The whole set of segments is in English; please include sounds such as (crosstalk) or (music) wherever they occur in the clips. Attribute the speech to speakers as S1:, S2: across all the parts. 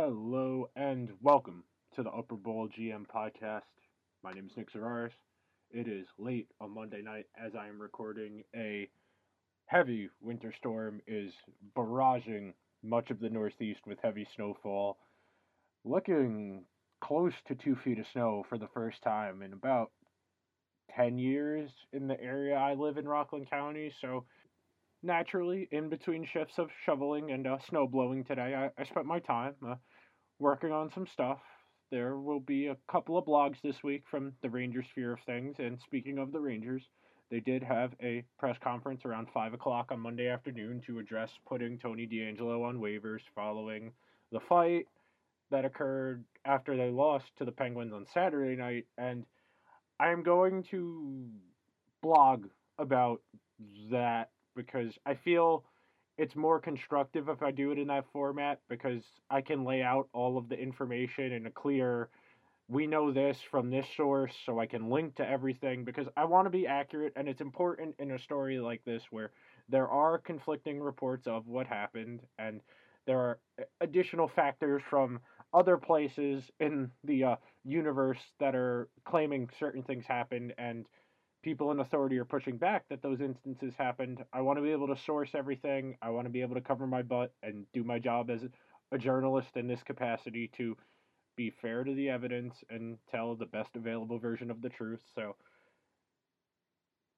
S1: Hello and welcome to the Upper Bowl GM podcast. My name is Nick Zararis. It is late on Monday night as I am recording. A heavy winter storm is barraging much of the Northeast with heavy snowfall. Looking close to two feet of snow for the first time in about 10 years in the area I live in, Rockland County. So, naturally, in between shifts of shoveling and uh, snow blowing today, I, I spent my time uh, working on some stuff. There will be a couple of blogs this week from the Rangers sphere of things. And speaking of the Rangers, they did have a press conference around 5 o'clock on Monday afternoon to address putting Tony DeAngelo on waivers following the fight that occurred after they lost to the Penguins on Saturday night. And I am going to blog about that because I feel it's more constructive if I do it in that format because I can lay out all of the information in a clear we know this from this source so I can link to everything because I want to be accurate and it's important in a story like this where there are conflicting reports of what happened and there are additional factors from other places in the uh, universe that are claiming certain things happened and people in authority are pushing back that those instances happened. I want to be able to source everything. I want to be able to cover my butt and do my job as a journalist in this capacity to be fair to the evidence and tell the best available version of the truth. So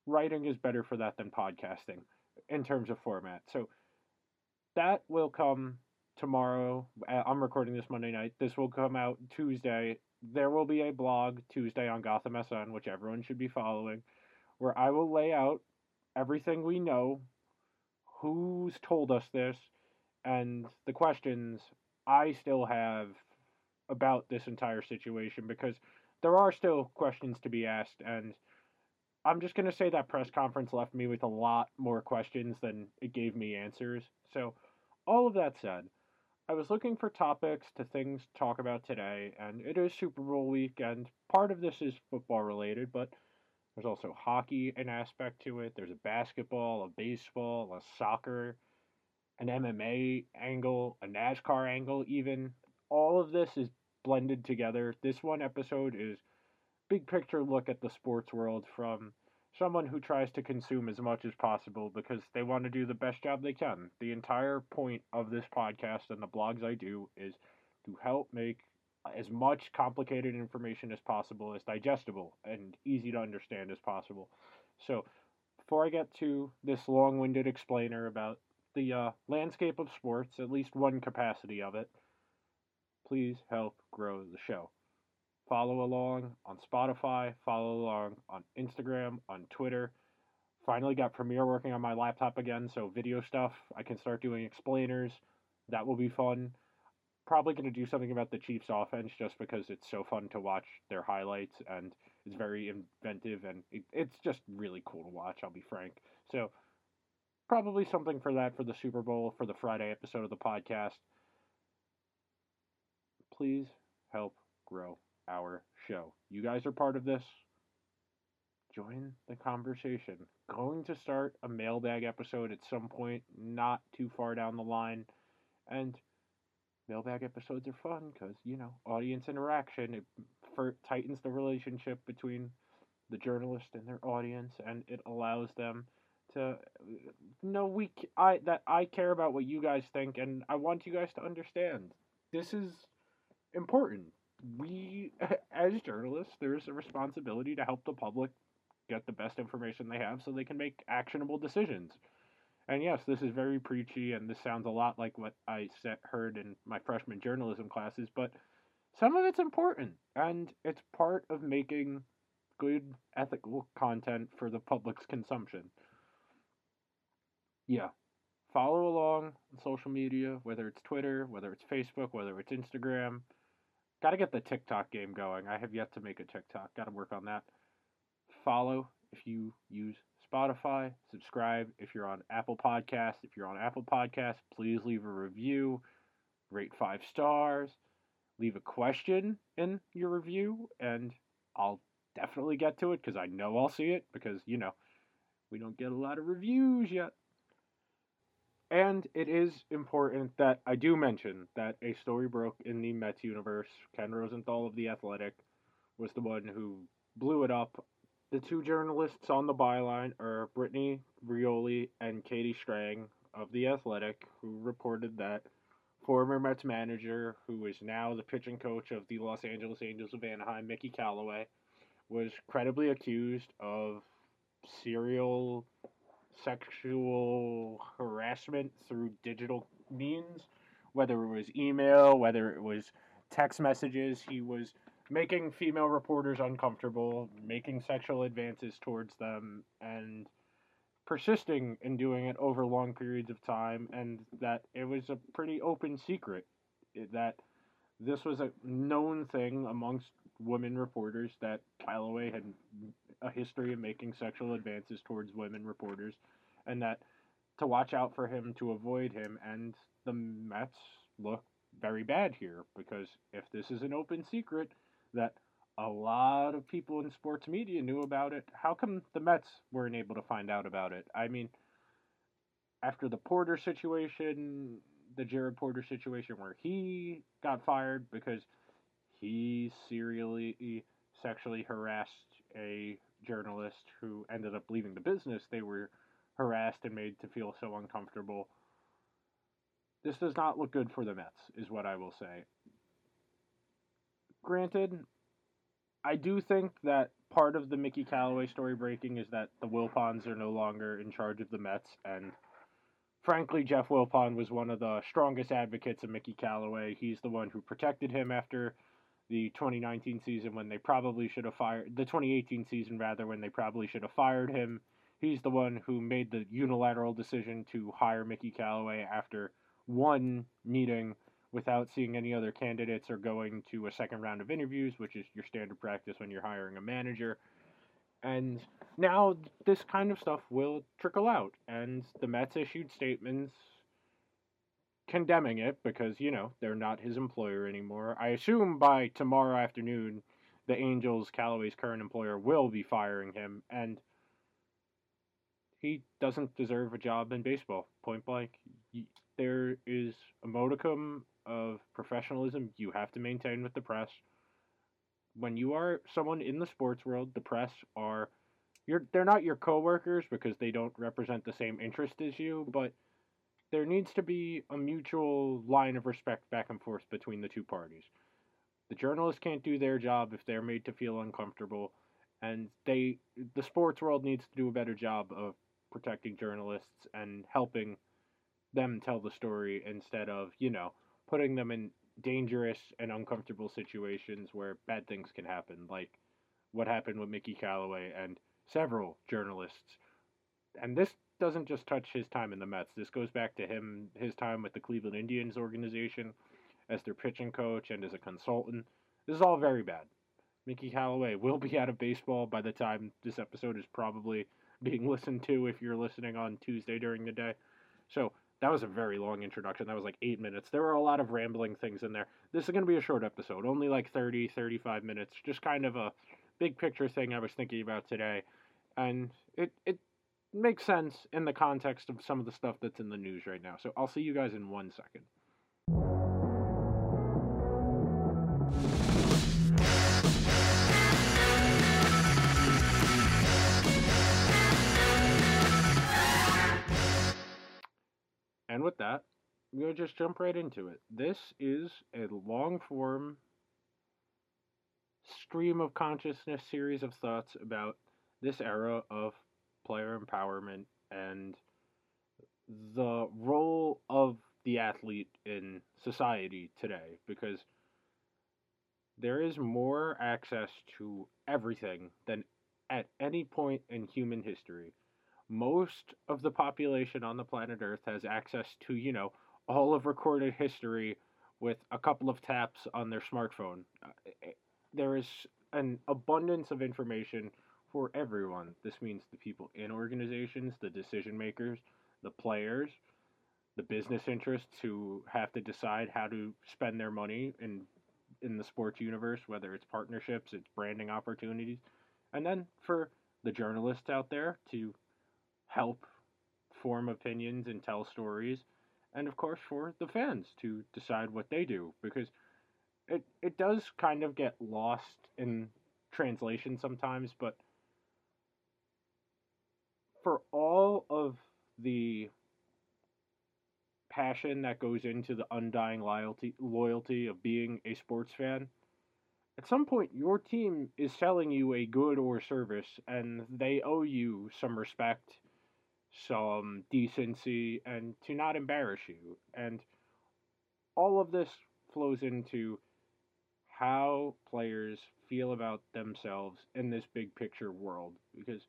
S1: writing is better for that than podcasting in terms of format. So that will come tomorrow. Uh, I'm recording this Monday night. This will come out Tuesday. There will be a blog Tuesday on Gotham SN, which everyone should be following, where I will lay out everything we know, who's told us this, and the questions I still have about this entire situation because there are still questions to be asked and I'm just going to say that press conference left me with a lot more questions than it gave me answers. So, all of that said, I was looking for topics to things to talk about today, and it is Super Bowl week, and part of this is football related, but there's also hockey an aspect to it. There's a basketball, a baseball, a soccer, an MMA angle, a NASCAR angle, even. All of this is blended together. This one episode is big picture look at the sports world from someone who tries to consume as much as possible because they want to do the best job they can. The entire point of this podcast and the blogs I do is to help make as much complicated information as possible as digestible and easy to understand as possible. So, before I get to this long winded explainer about the uh, landscape of sports, at least one capacity of it, please help grow the show. Follow along on Spotify, follow along on Instagram, on Twitter. Finally got Premiere working on my laptop again, so video stuff. I can start doing explainers. That will be fun. Probably going to do something about the Chiefs offense just because it's so fun to watch their highlights and it's very inventive and it, it's just really cool to watch, I'll be frank. So, probably something for that for the Super Bowl, for the Friday episode of the podcast please help grow our show. You guys are part of this. Join the conversation. Going to start a mailbag episode at some point, not too far down the line. And mailbag episodes are fun because, you know, audience interaction. It for, tightens the relationship between the journalist and their audience, and it allows them to uh, know we I that I care about what you guys think, and I want you guys to understand. This is important. We, (laughs) as journalists, there's a responsibility to help the public get the best information they have so they can make actionable decisions. And yes, this is very preachy, and this sounds a lot like what I heard in my freshman journalism classes, but some of it's important, and it's part of making good ethical content for the public's consumption. Yeah, follow along on social media, whether it's Twitter, whether it's Facebook, whether it's Instagram. Got to get the TikTok game going. I have yet to make a TikTok. Got to work on that. Follow if you use Spotify. Subscribe if you're on Apple Podcasts. If you're on Apple Podcasts, please leave a review. Rate five stars. Leave a question in your review, and I'll definitely get to it because I know I'll see it because, you know, we don't get a lot of reviews yet. And it is important that I do mention that a story broke in the Mets universe. Ken Rosenthal of The Athletic was the one who blew it up. The two journalists on the byline are Brittany Ghiroli and Katie Strang of The Athletic, who reported that former Mets manager, who is now the pitching coach of the Los Angeles Angels of Anaheim, Mickey Callaway, was credibly accused of serial sexual harassment through digital means, whether it was email, whether it was text messages. He was making female reporters uncomfortable, making sexual advances towards them, and persisting in doing it over long periods of time, and that it was a pretty open secret that this was a known thing amongst women reporters that Callaway had a history of making sexual advances towards women reporters, and that to watch out for him, to avoid him, and the Mets look very bad here because if this is an open secret that a lot of people in sports media knew about it, how come the Mets weren't able to find out about it? I mean, after the Porter situation, the Jared Porter situation where he got fired because he serially sexually harassed a journalist who ended up leaving the business. They were harassed and made to feel so uncomfortable. This does not look good for the Mets, is what I will say. Granted, I do think that part of the Mickey Callaway story breaking is that the Wilpons are no longer in charge of the Mets, and frankly, Jeff Wilpon was one of the strongest advocates of Mickey Callaway. He's the one who protected him after the 2019 season when they probably should have fired the 2018 season rather when they probably should have fired him. He's the one who made the unilateral decision to hire Mickey Callaway after one meeting without seeing any other candidates or going to a second round of interviews, which is your standard practice when you're hiring a manager. And now this kind of stuff will trickle out, and the Mets issued statements condemning it because, you know, they're not his employer anymore. I assume by tomorrow afternoon, the Angels, Callaway's current employer, will be firing him, and he doesn't deserve a job in baseball, point blank. There is a modicum of professionalism you have to maintain with the press. When you are someone in the sports world, the press are you're they're not your coworkers because they don't represent the same interest as you, but there needs to be a mutual line of respect back and forth between the two parties. The journalists can't do their job if they're made to feel uncomfortable, and they the sports world needs to do a better job of protecting journalists and helping them tell the story instead of, you know, putting them in dangerous and uncomfortable situations where bad things can happen, like what happened with Mickey Callaway and several journalists. And this doesn't just touch his time in the Mets. This goes back to him his time with the Cleveland Indians organization as their pitching coach and as a consultant. This is all very bad. Mickey Callaway will be out of baseball by the time this episode is probably being listened to if you're listening on Tuesday during the day. So that was a very long introduction. That was like eight minutes. There were a lot of rambling things in there. This is going to be a short episode, only like 30, 35 minutes. Just kind of a big picture thing I was thinking about today. And it, it makes sense in the context of some of the stuff that's in the news right now. So I'll see you guys in one second. And with that, we'll just jump right into it. This is a long form stream of consciousness series of thoughts about this era of player empowerment and the role of the athlete in society today because there is more access to everything than at any point in human history most of the population on the planet Earth has access to, you know, all of recorded history with a couple of taps on their smartphone. Uh, eh, there is an abundance of information for everyone. This means the people in organizations, the decision makers, the players, the business interests who have to decide how to spend their money in in the sports universe, whether it's partnerships, it's branding opportunities, and then for the journalists out there to help form opinions and tell stories, and of course for the fans to decide what they do because it it does kind of get lost in translation sometimes, but for all of the passion that goes into the undying loyalty loyalty of being a sports fan, at some point your team is selling you a good or service and they owe you some respect, some decency and to not embarrass you. And all of this flows into how players feel about themselves in this big picture world because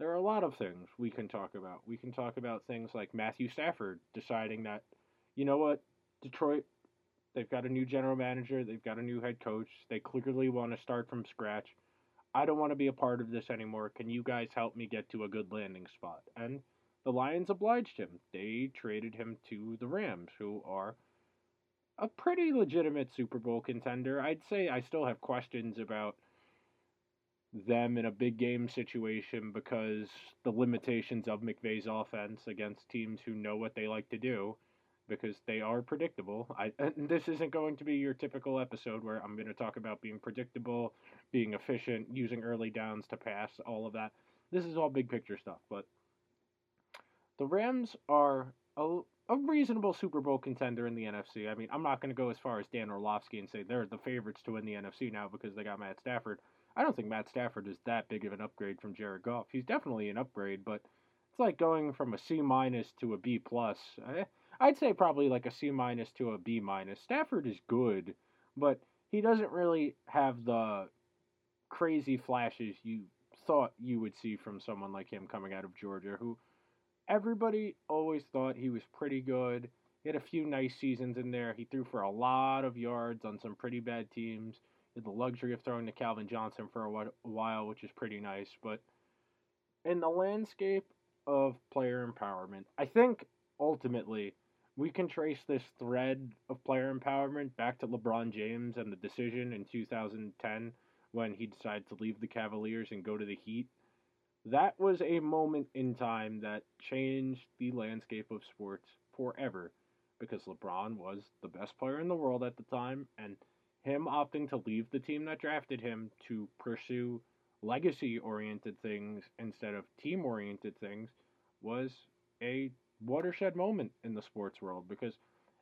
S1: there are a lot of things we can talk about. We can talk about things like Matthew Stafford deciding that, you know what, Detroit, they've got a new general manager, they've got a new head coach, they clearly want to start from scratch. I don't want to be a part of this anymore. Can you guys help me get to a good landing spot? And the Lions obliged him. They traded him to the Rams, who are a pretty legitimate Super Bowl contender. I'd say I still have questions about them in a big game situation because the limitations of McVay's offense against teams who know what they like to do because they are predictable. I this isn't going to be your typical episode where I'm going to talk about being predictable, being efficient, using early downs to pass, all of that. This is all big picture stuff, but the Rams are a, a reasonable Super Bowl contender in the NFC. I mean, I'm not going to go as far as Dan Orlovsky and say they're the favorites to win the NFC now because they got Matt Stafford. I don't think Matt Stafford is that big of an upgrade from Jared Goff. He's definitely an upgrade, but it's like going from a C minus to a B plus. I'd say probably like a C minus to a B minus. Stafford is good, but he doesn't really have the crazy flashes you thought you would see from someone like him coming out of Georgia, who everybody always thought he was pretty good. He had a few nice seasons in there. He threw for a lot of yards on some pretty bad teams the luxury of throwing to Calvin Johnson for a while, which is pretty nice. But in the landscape of player empowerment, I think ultimately we can trace this thread of player empowerment back to LeBron James and the decision in 2010 when he decided to leave the Cavaliers and go to the Heat. That was a moment in time that changed the landscape of sports forever because LeBron was the best player in the world at the time and him opting to leave the team that drafted him to pursue legacy oriented things instead of team oriented things was a watershed moment in the sports world because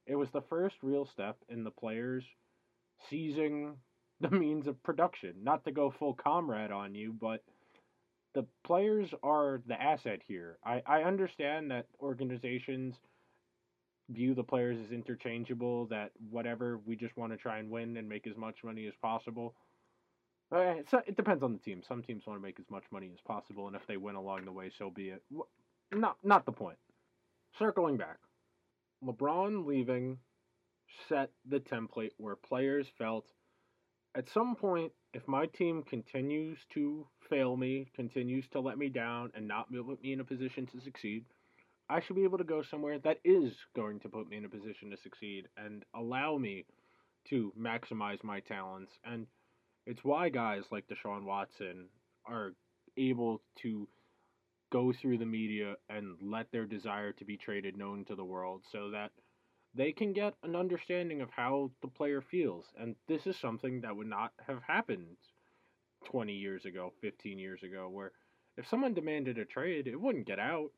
S1: it was the first real step in the players seizing (laughs) the means of production. Not to go full comrade on you, but the players are the asset here. I, I understand that organizations view the players as interchangeable, that whatever, we just want to try and win and make as much money as possible. Uh, so it depends on the team. Some teams want to make as much money as possible, and if they win along the way, so be it. Not, not the point. Circling back, LeBron leaving set the template where players felt at some point, if my team continues to fail me, continues to let me down, and not put me in a position to succeed, I should be able to go somewhere that is going to put me in a position to succeed and allow me to maximize my talents. And it's why guys like Deshaun Watson are able to go through the media and let their desire to be traded known to the world so that they can get an understanding of how the player feels. And this is something that would not have happened 20 years ago, 15 years ago, where if someone demanded a trade, it wouldn't get out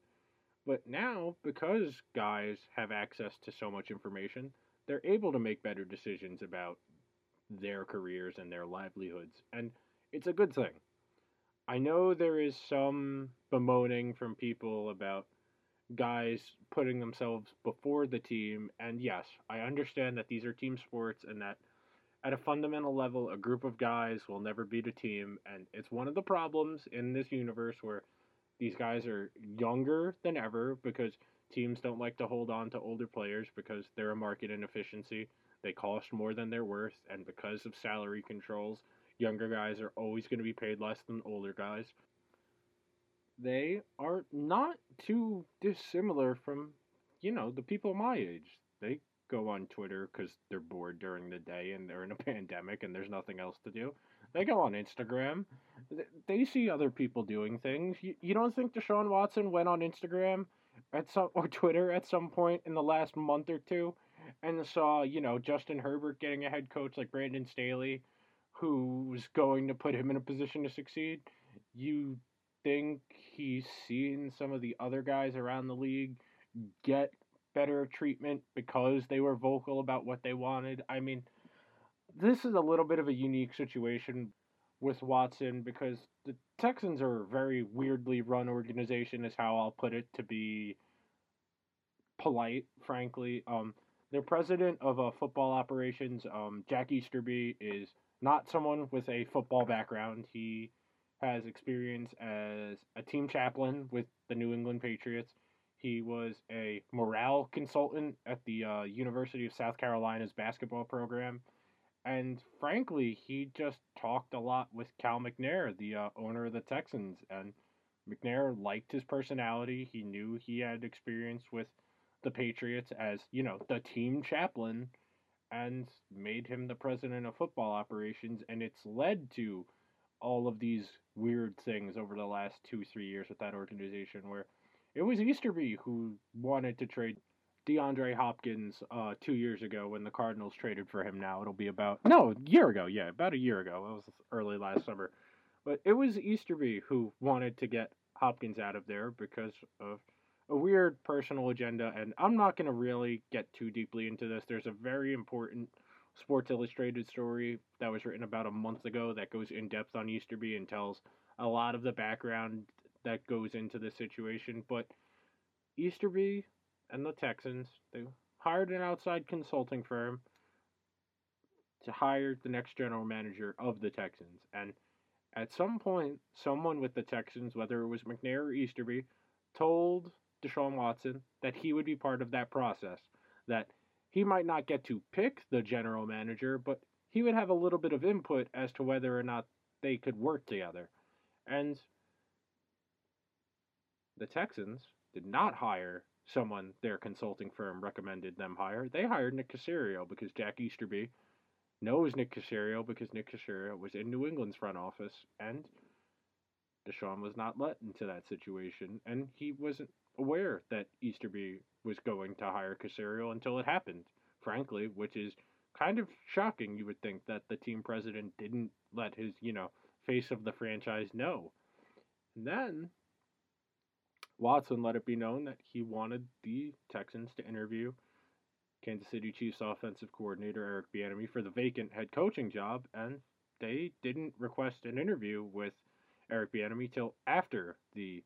S1: but now, because guys have access to so much information, they're able to make better decisions about their careers and their livelihoods. And it's a good thing. I know there is some bemoaning from people about guys putting themselves before the team. And yes, I understand that these are team sports and that at a fundamental level, a group of guys will never beat a team. And it's one of the problems in this universe where these guys are younger than ever because teams don't like to hold on to older players because they're a market inefficiency. They cost more than they're worth, and because of salary controls, younger guys are always going to be paid less than older guys. They are not too dissimilar from, you know, the people my age. They go on Twitter because they're bored during the day and they're in a (laughs) pandemic and there's nothing else to do. They go on Instagram. They see other people doing things. You, you don't think Deshaun Watson went on Instagram at some or Twitter at some point in the last month or two and saw, you know, Justin Herbert getting a head coach like Brandon Staley who's going to put him in a position to succeed, you think he's seen some of the other guys around the league get better treatment because they were vocal about what they wanted. I mean, this is a little bit of a unique situation with Watson because the Texans are a very weirdly run organization, is how I'll put it to be polite, frankly. Um, their president of uh, football operations, um, Jack Easterby, is not someone with a football background. He has experience as a team chaplain with the New England Patriots. He was a morale consultant at the uh, University of South Carolina's basketball program. And frankly, he just talked a lot with Cal McNair, the uh, owner of the Texans. And McNair liked his personality. He knew he had experience with the Patriots as, you know, the team chaplain and made him the president of football operations. And it's led to all of these weird things over the last two, three years with that organization where it was Easterby who wanted to trade DeAndre Hopkins uh, two years ago when the Cardinals traded for him. Now it'll be about no a year ago, yeah, about a year ago. It was early last summer, but it was Easterby who wanted to get Hopkins out of there because of a weird personal agenda. And I'm not going to really get too deeply into this. There's a very important Sports Illustrated story that was written about a month ago that goes in depth on Easterby and tells a lot of the background that goes into the situation. But Easterby and the Texans, they hired an outside consulting firm to hire the next general manager of the Texans. And at some point, someone with the Texans, whether it was McNair or Easterby, told Deshaun Watson that he would be part of that process. That he might not get to pick the general manager, but he would have a little bit of input as to whether or not they could work together. And the Texans did not hire someone their consulting firm recommended them hire. They hired Nick Caserio because Jack Easterby knows Nick Caserio because Nick Caserio was in New England's front office and Deshaun was not let into that situation and he wasn't aware that Easterby was going to hire Caserio until it happened, frankly, which is kind of shocking. You would think that the team president didn't let his, you know, face of the franchise know. And then Watson let it be known that he wanted the Texans to interview Kansas City Chiefs offensive coordinator Eric Bieniemy for the vacant head coaching job, and they didn't request an interview with Eric Bieniemy till after the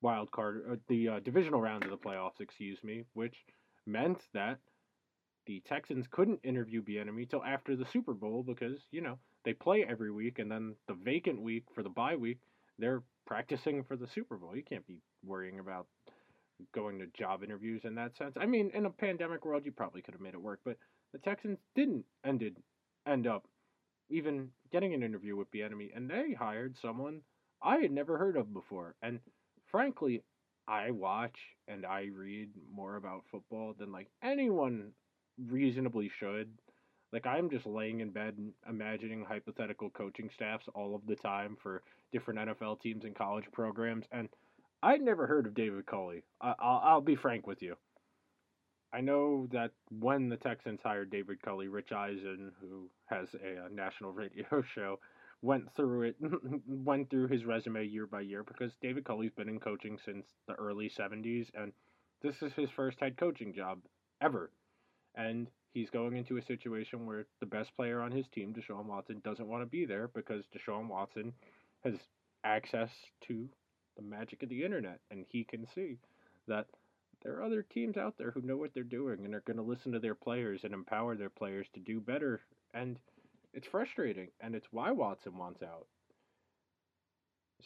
S1: wild card, uh, the uh, divisional round of the playoffs, excuse me, which meant that the Texans couldn't interview Bieniemy till after the Super Bowl because you know they play every week, and then the vacant week for the bye week, they're practicing for the Super Bowl. You can't be worrying about going to job interviews in that sense. I mean, in a pandemic world, you probably could have made it work, but the Texans didn't ended end up even getting an interview with Bieniemy, and they hired someone I had never heard of before, and frankly, I watch and I read more about football than like anyone reasonably should. Like I'm just laying in bed imagining hypothetical coaching staffs all of the time for different NFL teams and college programs, and I'd never heard of David Culley. I- I'll, I'll be frank with you. I know that when the Texans hired David Culley, Rich Eisen, who has a, a national (laughs) radio show, went through it, (laughs) went through his resume year by year because David Culley's been in coaching since the early 70s, and this is his first head coaching job ever. And he's going into a situation where the best player on his team, Deshaun Watson, doesn't want to be there because Deshaun Watson has access to the magic of the internet, and he can see that there are other teams out there who know what they're doing and are going to listen to their players and empower their players to do better. And it's frustrating, and it's why Watson wants out.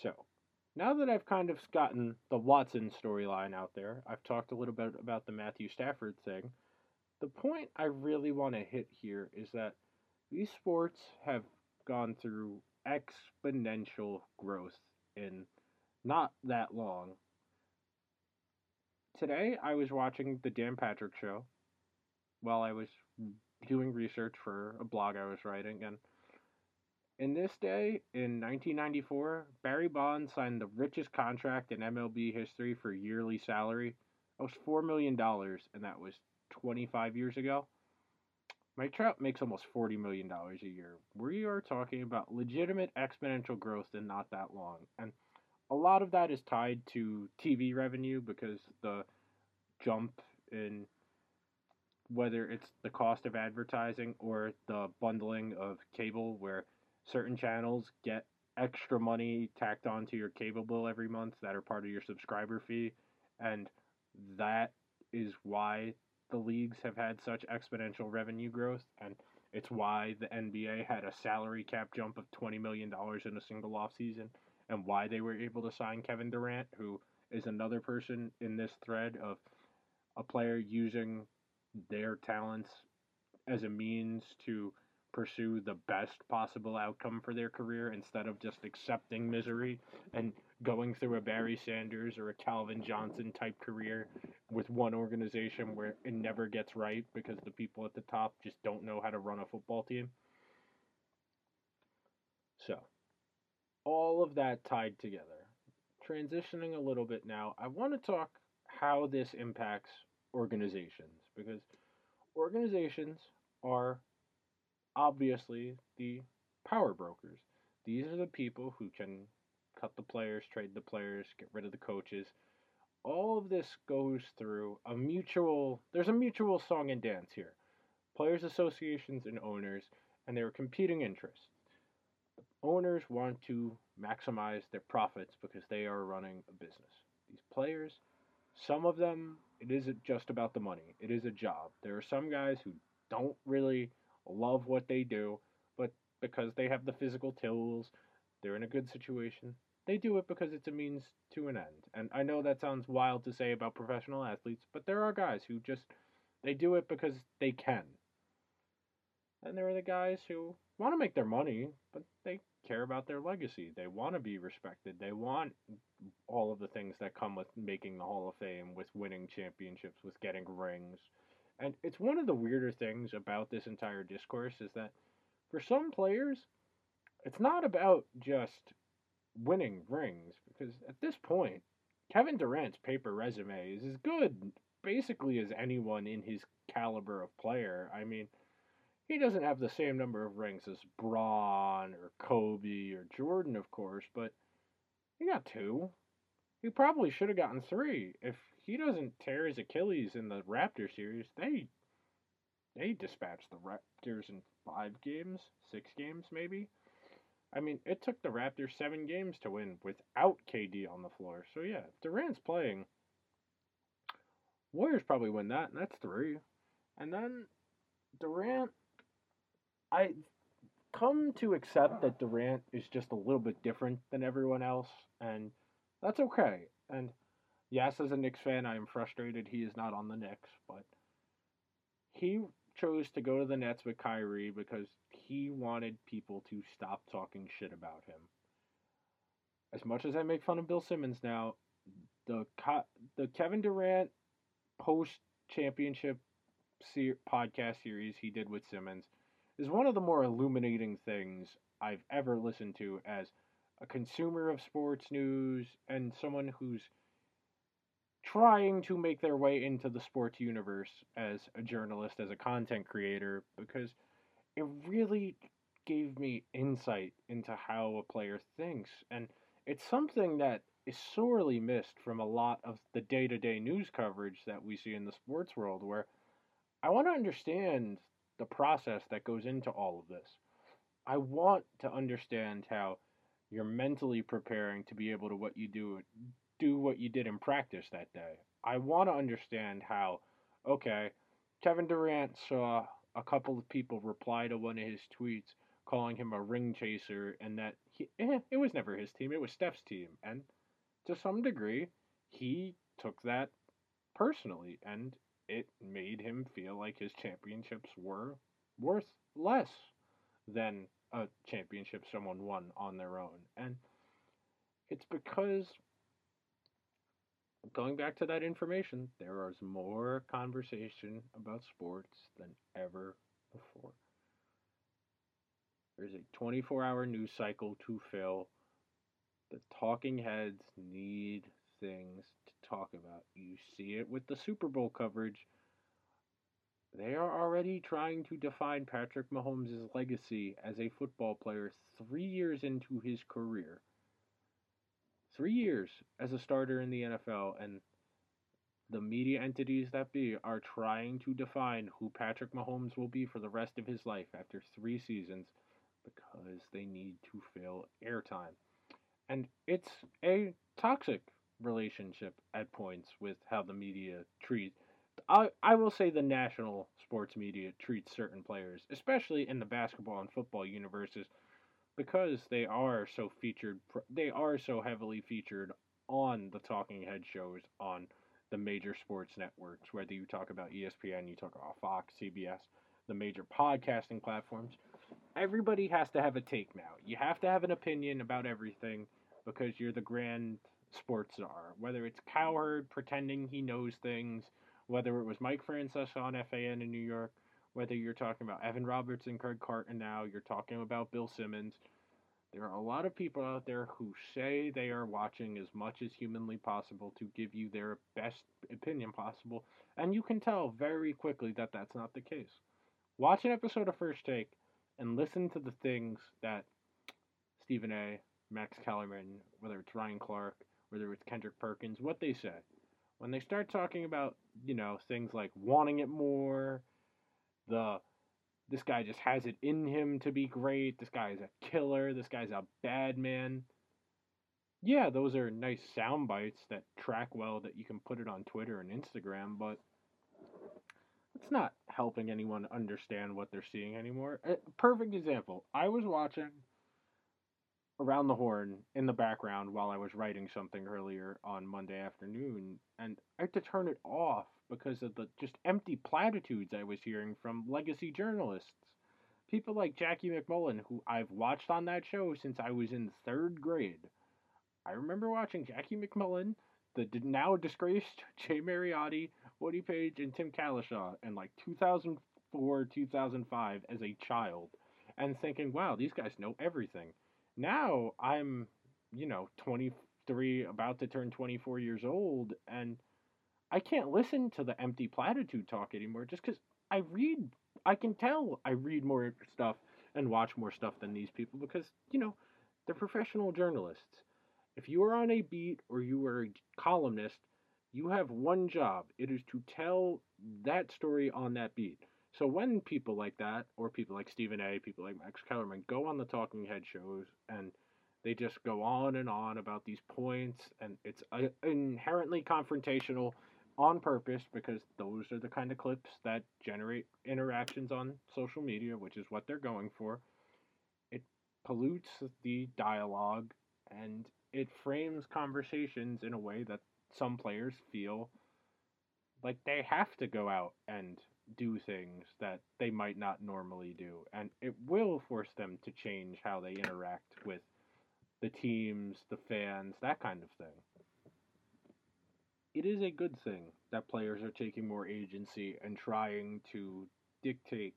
S1: So, now that I've kind of gotten the Watson storyline out there, I've talked a little bit about the Matthew Stafford thing. The point I really want to hit here is that these sports have gone through exponential growth in not that long. Today, I was watching the Dan Patrick Show while I was doing research for a blog I was writing, and in this day, in 1994, Barry Bonds signed the richest contract in MLB history for yearly salary, That was $4 million, and that was 25 years ago. Mike Trout makes almost $40 million a year. We are talking about legitimate exponential growth in not that long. And a lot of that is tied to TV revenue because the jump in whether it's the cost of advertising or the bundling of cable where certain channels get extra money tacked onto your cable bill every month that are part of your subscriber fee. And that is why the leagues have had such exponential revenue growth. And it's why the NBA had a salary cap jump of $20 million in a single offseason and why they were able to sign Kevin Durant who is another person in this thread of a player using their talents as a means to pursue the best possible outcome for their career instead of just accepting misery and going through a Barry Sanders or a Calvin Johnson type career with one organization where it never gets right because the people at the top just don't know how to run a football team. So, all of that tied together. Transitioning a little bit now, I want to talk how this impacts organizations because organizations are obviously the power brokers. These are the people who can cut the players, trade the players, get rid of the coaches. All of this goes through a mutual, there's a mutual song and dance here. Players' associations and owners, and they're competing interests. Owners want to maximize their profits because they are running a business. These players, some of them, it isn't just about the money, it is a job. There are some guys who don't really love what they do, but because they have the physical tools, they're in a good situation. They do it because it's a means to an end. And I know that sounds wild to say about professional athletes, but there are guys who just they do it because they can. And there are the guys who want to make their money, but they care about their legacy. They want to be respected. They want all of the things that come with making the Hall of Fame, with winning championships, with getting rings, and it's one of the weirder things about this entire discourse is that for some players, it's not about just winning rings because at this point, Kevin Durant's paper resume is as good basically as anyone in his caliber of player. I mean, he doesn't have the same number of rings as Bron or Kobe or Jordan, of course, but he got two. He probably should have gotten three if he doesn't tear his Achilles in the Raptor series, they they dispatch the Raptors in five games, six games maybe. I mean, it took the Raptors seven games to win without KD on the floor. So yeah, if Durant's playing, Warriors probably win that, and that's three. And then Durant, I come to accept that Durant is just a little bit different than everyone else, and that's okay. And yes, as a Knicks fan, I am frustrated he is not on the Knicks, but he chose to go to the Nets with Kyrie because he wanted people to stop talking shit about him. As much as I make fun of Bill Simmons now, the the Kevin Durant post championship podcast series he did with Simmons is one of the more illuminating things I've ever listened to as a consumer of sports news and someone who's trying to make their way into the sports universe as a journalist, as a content creator, because it really gave me insight into how a player thinks. And it's something that is sorely missed from a lot of the day to day news coverage that we see in the sports world, where I want to understand the process that goes into all of this. I want to understand how you're mentally preparing to be able to what you do do what you did in practice that day. I want to understand how, okay, Kevin Durant saw a couple of people reply to one of his tweets calling him a ring chaser and that he, eh, it was never his team, it was Steph's team. And to some degree, he took that personally and it made him feel like his championships were worth less than a championship someone won on their own. And it's because going back to that information, there is more conversation about sports than ever before. There's a 24 hour news cycle to fill. The talking heads need things talk about. You see it with the Super Bowl coverage. They are already trying to define Patrick Mahomes' legacy as a football player three years into his career. Three years as a starter in the NFL, and the media entities that be are trying to define who Patrick Mahomes will be for the rest of his life after three seasons because they need to fill airtime. And it's a toxic relationship at points with how the media treat I, I will say the national sports media treats certain players, especially in the basketball and football universes, because they are so featured they are so heavily featured on the talking head shows on the major sports networks, whether you talk about ESPN, you talk about Fox, CBS, the major podcasting platforms. Everybody has to have a take now. You have to have an opinion about everything because you're the grand sports are, Whether it's Cowherd pretending he knows things, whether it was Mike Francesa on FAN in New York, whether you're talking about Evan Roberts and Craig Carton now, you're talking about Bill Simmons. There are a lot of people out there who say they are watching as much as humanly possible to give you their best opinion possible, and you can tell very quickly that that's not the case. Watch an episode of First Take and listen to the things that Stephen A., Max Kellerman, whether it's Ryan Clark, whether it's Kendrick Perkins, what they say. When they start talking about, you know, things like wanting it more, the this guy just has it in him to be great. This guy is a killer. This guy's a bad man. Yeah, those are nice sound bites that track well that you can put it on Twitter and Instagram, but it's not helping anyone understand what they're seeing anymore. A perfect example. I was watching Around the Horn in the background while I was writing something earlier on Monday afternoon, and I had to turn it off because of the just empty platitudes I was hearing from legacy journalists. People like Jackie MacMullan, who I've watched on that show since I was in third grade. I remember watching Jackie MacMullan, the now disgraced (laughs) Jay Mariotti, Woody Paige, and Tim Cowlishaw in like 2004, 2005 as a child, and thinking, wow, these guys know everything. Now I'm, you know, 23, about to turn 24 years old, and I can't listen to the empty platitude talk anymore just because I read, I can tell I read more stuff and watch more stuff than these people because, you know, they're professional journalists. If you are on a beat or you are a columnist, you have one job. It is to tell that story on that beat. So when people like that, or people like Stephen A., people like Max Kellerman, go on the talking head shows and they just go on and on about these points, and it's uh, inherently confrontational on purpose because those are the kind of clips that generate interactions on social media, which is what they're going for. It pollutes the dialogue and it frames conversations in a way that some players feel like they have to go out and do things that they might not normally do. And it will force them to change how they interact with the teams, the fans, that kind of thing it is a good thing that players are taking more agency and trying to dictate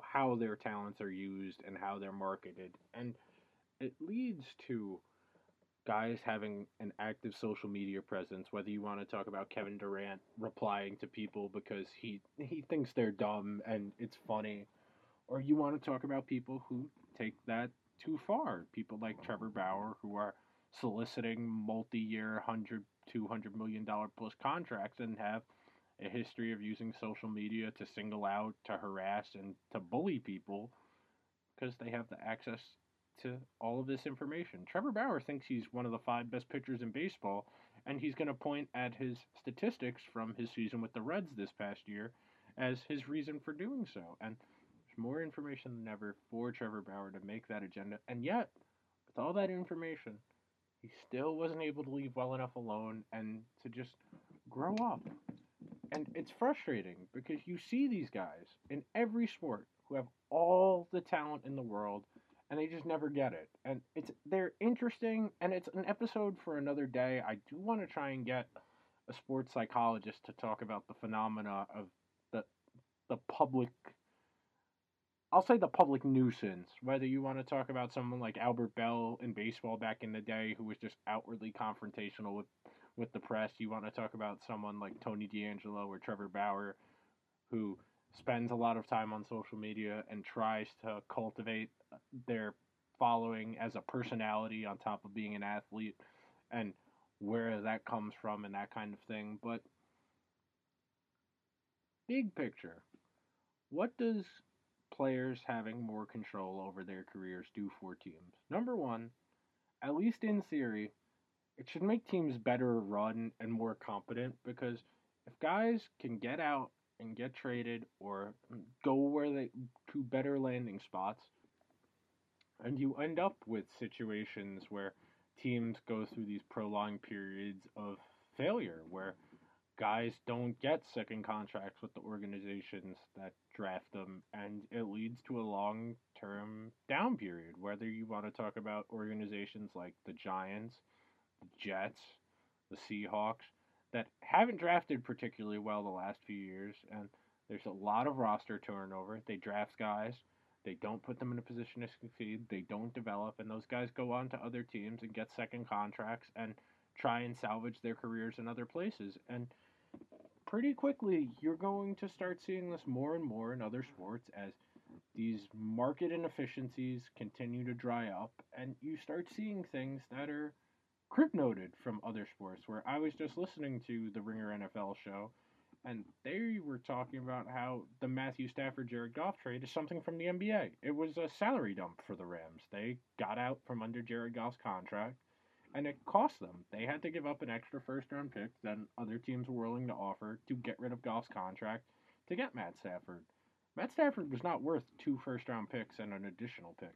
S1: how their talents are used and how they're marketed. And it leads to guys having an active social media presence, whether you want to talk about Kevin Durant replying to people because he he thinks they're dumb and it's funny, or you want to talk about people who take that too far. People like Trevor Bauer who are soliciting multi-year, hundred, two hundred million dollar plus contracts and have a history of using social media to single out, to harass, and to bully people because they have the access to all of this information. Trevor Bauer thinks he's one of the five best pitchers in baseball, and he's going to point at his statistics from his season with the Reds this past year as his reason for doing so. And there's more information than ever for Trevor Bauer to make that agenda. And yet, with all that information, he still wasn't able to leave well enough alone and to just grow up. And it's frustrating because you see these guys in every sport who have all the talent in the world and they just never get it. And it's they're interesting and it's an episode for another day. I do want to try and get a sports psychologist to talk about the phenomena of the the public I'll say the public nuisance, whether you want to talk about someone like Albert Belle in baseball back in the day who was just outwardly confrontational with with the press. You want to talk about someone like Tony DeAngelo or Trevor Bauer, who spends a lot of time on social media and tries to cultivate their following as a personality on top of being an athlete and where that comes from and that kind of thing. But big picture, what does players having more control over their careers do for teams? Number one, at least in theory, it should make teams better run and more competent because if guys can get out and get traded or go where they to better landing spots and you end up with situations where teams go through these prolonged periods of failure where guys don't get second contracts with the organizations that draft them and it leads to a long term down period whether you want to talk about organizations like the Giants, the Jets, the Seahawks that haven't drafted particularly well the last few years and there's a lot of roster turnover. They draft guys they don't put them in a position to succeed. They don't develop, and those guys go on to other teams and get second contracts and try and salvage their careers in other places. And pretty quickly, you're going to start seeing this more and more in other sports as these market inefficiencies continue to dry up, and you start seeing things that are crib noted from other sports. Where I was just listening to the Ringer NFL show and they were talking about how the Matthew Stafford Jared Goff trade is something from the NBA. It was a salary dump for the Rams. They got out from under Jared Goff's contract, and it cost them. They had to give up an extra first round pick than other teams were willing to offer to get rid of Goff's contract to get Matt Stafford. Matt Stafford was not worth two first round picks and an additional pick.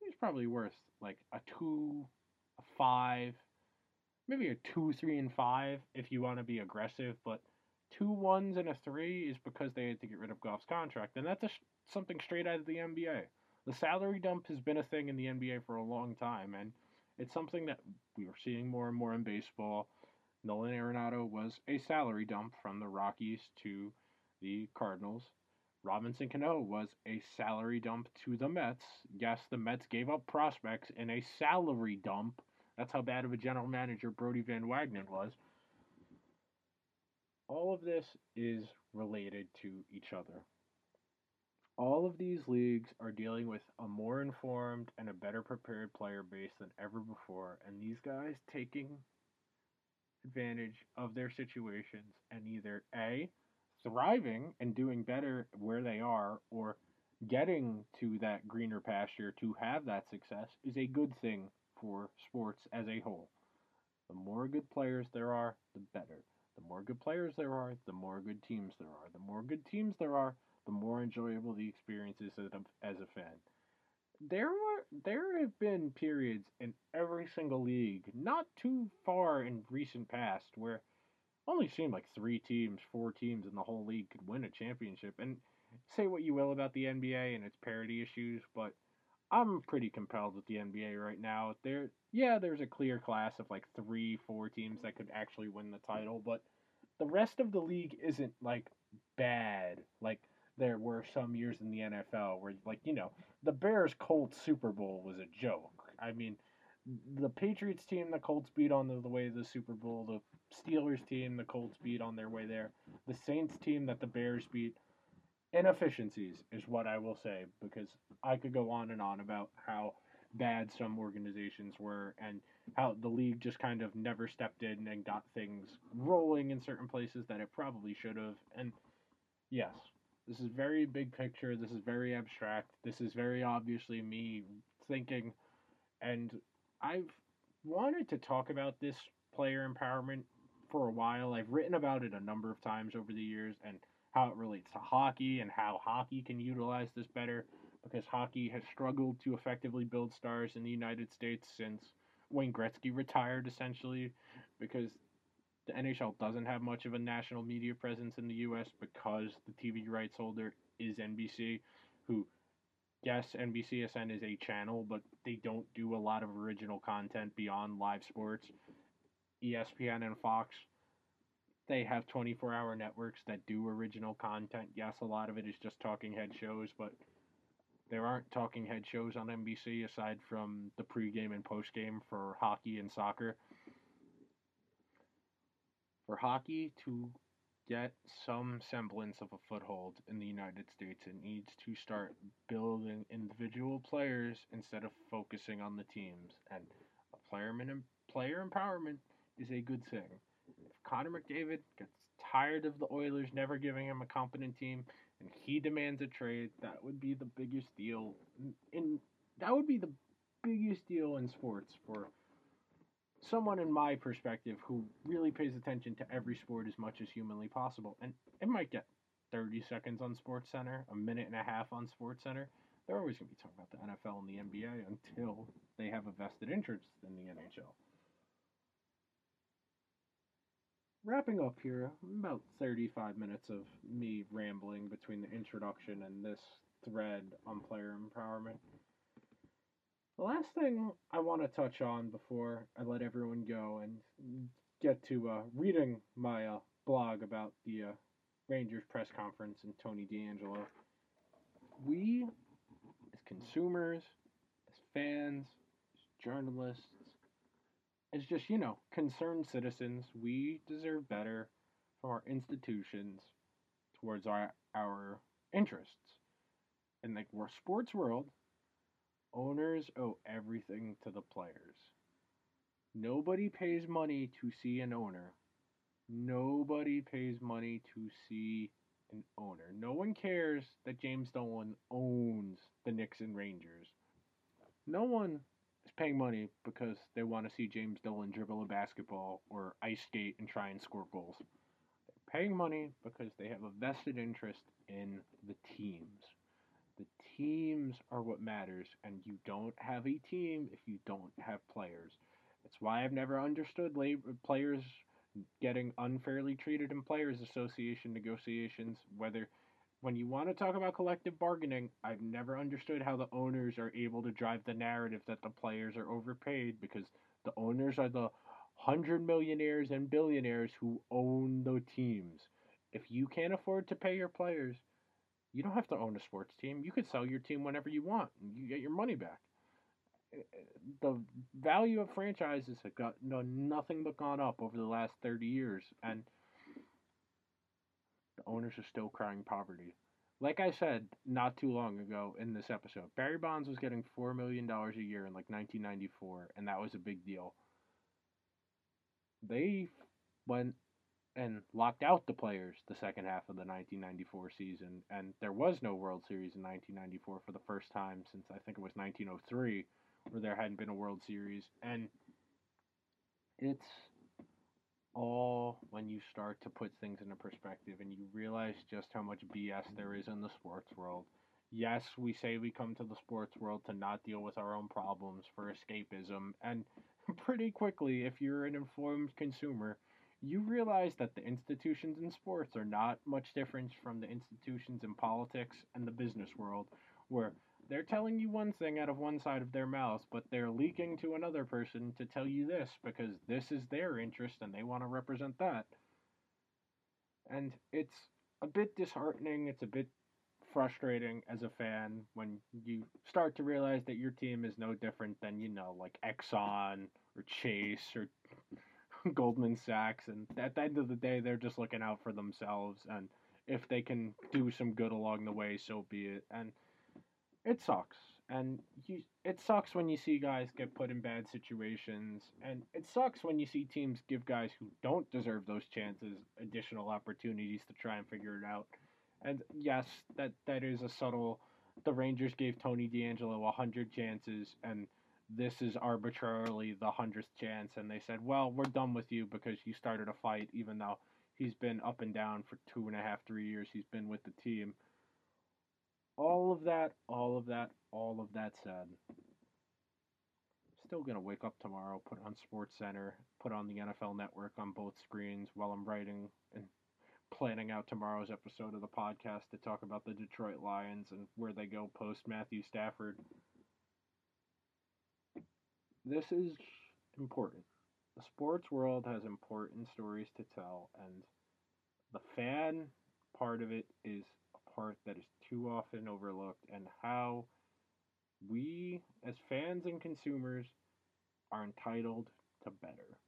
S1: He's probably worth like a two, a five, maybe a two, three, and five if you want to be aggressive, but two ones and a three is because they had to get rid of Goff's contract, and that's a, something straight out of the NBA. The salary dump has been a thing in the NBA for a long time, and it's something that we are seeing more and more in baseball. Nolan Arenado was a salary dump from the Rockies to the Cardinals. Robinson Cano was a salary dump to the Mets. Yes, the Mets gave up prospects in a salary dump. That's how bad of a general manager Brodie Van Wagenen was all of this is related to each other. All of these leagues are dealing with a more informed and a better prepared player base than ever before, and these guys taking advantage of their situations and either A, thriving and doing better where they are, or getting to that greener pasture to have that success is a good thing for sports as a whole. The more good players there are, the better. The more good players there are, the more good teams there are. The more good teams there are, the more enjoyable the experience is as a fan. There were there have been periods in every single league, not too far in recent past, where only seemed like three teams, four teams in the whole league could win a championship. And say what you will about the NBA and its parity issues, but I'm pretty compelled with the NBA right now. There, yeah, there's a clear class of like three, four teams that could actually win the title, but the rest of the league isn't like bad. Like there were some years in the NFL where, like you know, the Bears Colts Super Bowl was a joke. I mean, the Patriots team the Colts beat on the, way to the Super Bowl, the Steelers team the Colts beat on their way there, the Saints team that the Bears beat inefficiencies is what I will say because I could go on and on about how bad some organizations were and how the league just kind of never stepped in and got things rolling in certain places that it probably should have. And yes, this is very big picture. This is very abstract. This is very obviously me thinking. And I've wanted to talk about this player empowerment for a while. I've written about it a number of times over the years and how it relates to hockey and how hockey can utilize this better because hockey has struggled to effectively build stars in the United States since Wayne Gretzky retired, essentially, because the NHL doesn't have much of a national media presence in the U.S. because the TV rights holder is NBC, who, yes, NBCSN is a channel, but they don't do a lot of original content beyond live sports. ESPN and Fox they have 24 hour networks that do original content. Yes, a lot of it is just talking head shows, but there aren't talking head shows on NBC aside from the pregame and postgame for hockey and soccer. For hockey to get some semblance of a foothold in the United States, it needs to start building individual players instead of focusing on the teams. And player, player empowerment is a good thing. Connor McDavid gets tired of the Oilers never giving him a competent team and he demands a trade, that would be the biggest deal in, in that would be the biggest deal in sports for someone in my perspective who really pays attention to every sport as much as humanly possible. And it might get 30 seconds on Sports Center, a minute and a half on Sports Center. They're always going to be talking about the NFL and the NBA until they have a vested interest in the NHL. Wrapping up here, about 35 minutes of me rambling between the introduction and this thread on player empowerment. The last thing I want to touch on before I let everyone go and get to uh, reading my uh, blog about the uh, Rangers press conference and Tony DeAngelo, we as consumers, as fans, as journalists, as just, you know, concerned citizens, we deserve better from our institutions towards our, our interests. In the sports world, Owners owe everything to the players. Nobody pays money to see an owner. Nobody pays money to see an owner. No one cares that James Dolan owns the Knicks and Rangers. No one paying money because they want to see James Dolan dribble a basketball or ice skate and try and score goals. They're paying money because they have a vested interest in the teams. The teams are what matters, and you don't have a team if you don't have players. That's why I've never understood labor, players getting unfairly treated in players association negotiations whether when you want to talk about collective bargaining i've never understood how the owners are able to drive the narrative that the players are overpaid because the owners are the hundred millionaires and billionaires who own the teams if you can't afford to pay your players you don't have to own a sports team. You could sell your team whenever you want and you get your money back. Eh, eh, the value of franchises have got nothing but gone up over the last 30 years, and owners are still crying poverty. Like I said not too long ago in this episode, Barry Bonds was getting $4 million a year in like 1994, and that was a big deal. They went and locked out the players the second half of the 1994 season, and there was no World Series in 1994 for the first time since I think it was 1903, where there hadn't been a World Series, and it's you start to put things into perspective and you realize just how much BS there is in the sports world. Yes, we say we come to the sports world to not deal with our own problems for escapism, and (laughs) pretty quickly, if you're an informed consumer, you realize that the institutions in sports are not much different from the institutions in politics and the business world, where they're telling you one thing out of one side of their mouth, but they're leaking to another person to tell you this because this is their interest and they want to represent that. And it's a bit disheartening, it's a bit frustrating as a fan when you start to realize that your team is no different than, you know, like Exxon or Chase or (laughs) Goldman Sachs, and at the end of the day, they're just looking out for themselves. And if they can do some good along the way, so be it. And it sucks, and you, it sucks when you see guys get put in bad situations, and it sucks when you see teams give guys who don't deserve those chances additional opportunities to try and figure it out. And yes, that that is a subtle. The Rangers gave Tony DeAngelo a hundred chances, and this is arbitrarily the hundredth chance, and they said, well, we're done with you because you started a fight, even though he's been up and down for two and a half, three years. He's been with the team. All of that, all of that, all of that said, still gonna wake up tomorrow, put on Sports Center, put on the NFL Network on both screens while I'm writing and planning out tomorrow's episode of the podcast to talk about the Detroit Lions and where they go post Matthew Stafford this is important. The sports world has important stories to tell, and the fan part of it is a part that is too often overlooked, and how we, as fans and consumers, are entitled to better.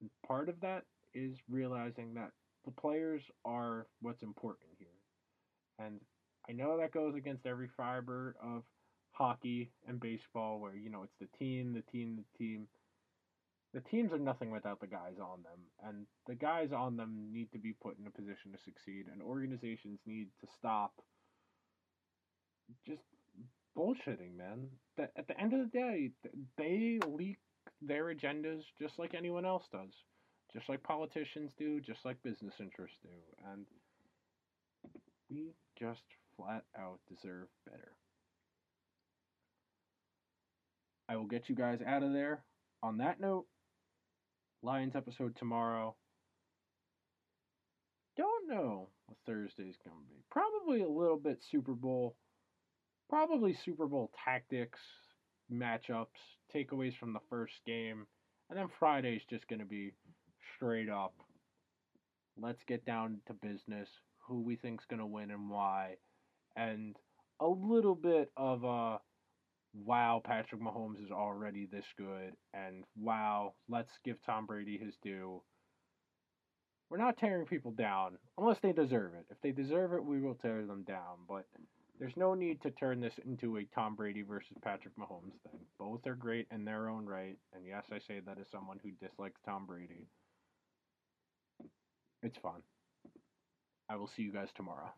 S1: And part of that is realizing that the players are what's important here. And I know that goes against every fiber of hockey and baseball where, you know, it's the team, the team, the team. The teams are nothing without the guys on them, and the guys on them need to be put in a position to succeed, and organizations need to stop just bullshitting, man. At the end of the day, they leak their agendas just like anyone else does, just like politicians do, just like business interests do, and we just flat out deserve better. I will get you guys out of there. On that note, Lions episode tomorrow. Don't know what Thursday's going to be. Probably a little bit Super Bowl. Probably Super Bowl tactics, matchups, takeaways from the first game. And then Friday's just going to be straight up. Let's get down to business. Who we think's going to win and why. And a little bit of a wow, Patrick Mahomes is already this good, and wow, let's give Tom Brady his due. We're not tearing people down unless they deserve it. If they deserve it, we will tear them down. But there's no need to turn this into a Tom Brady versus Patrick Mahomes thing. Both are great in their own right. And yes, I say that as someone who dislikes Tom Brady. It's fun. I will see you guys tomorrow.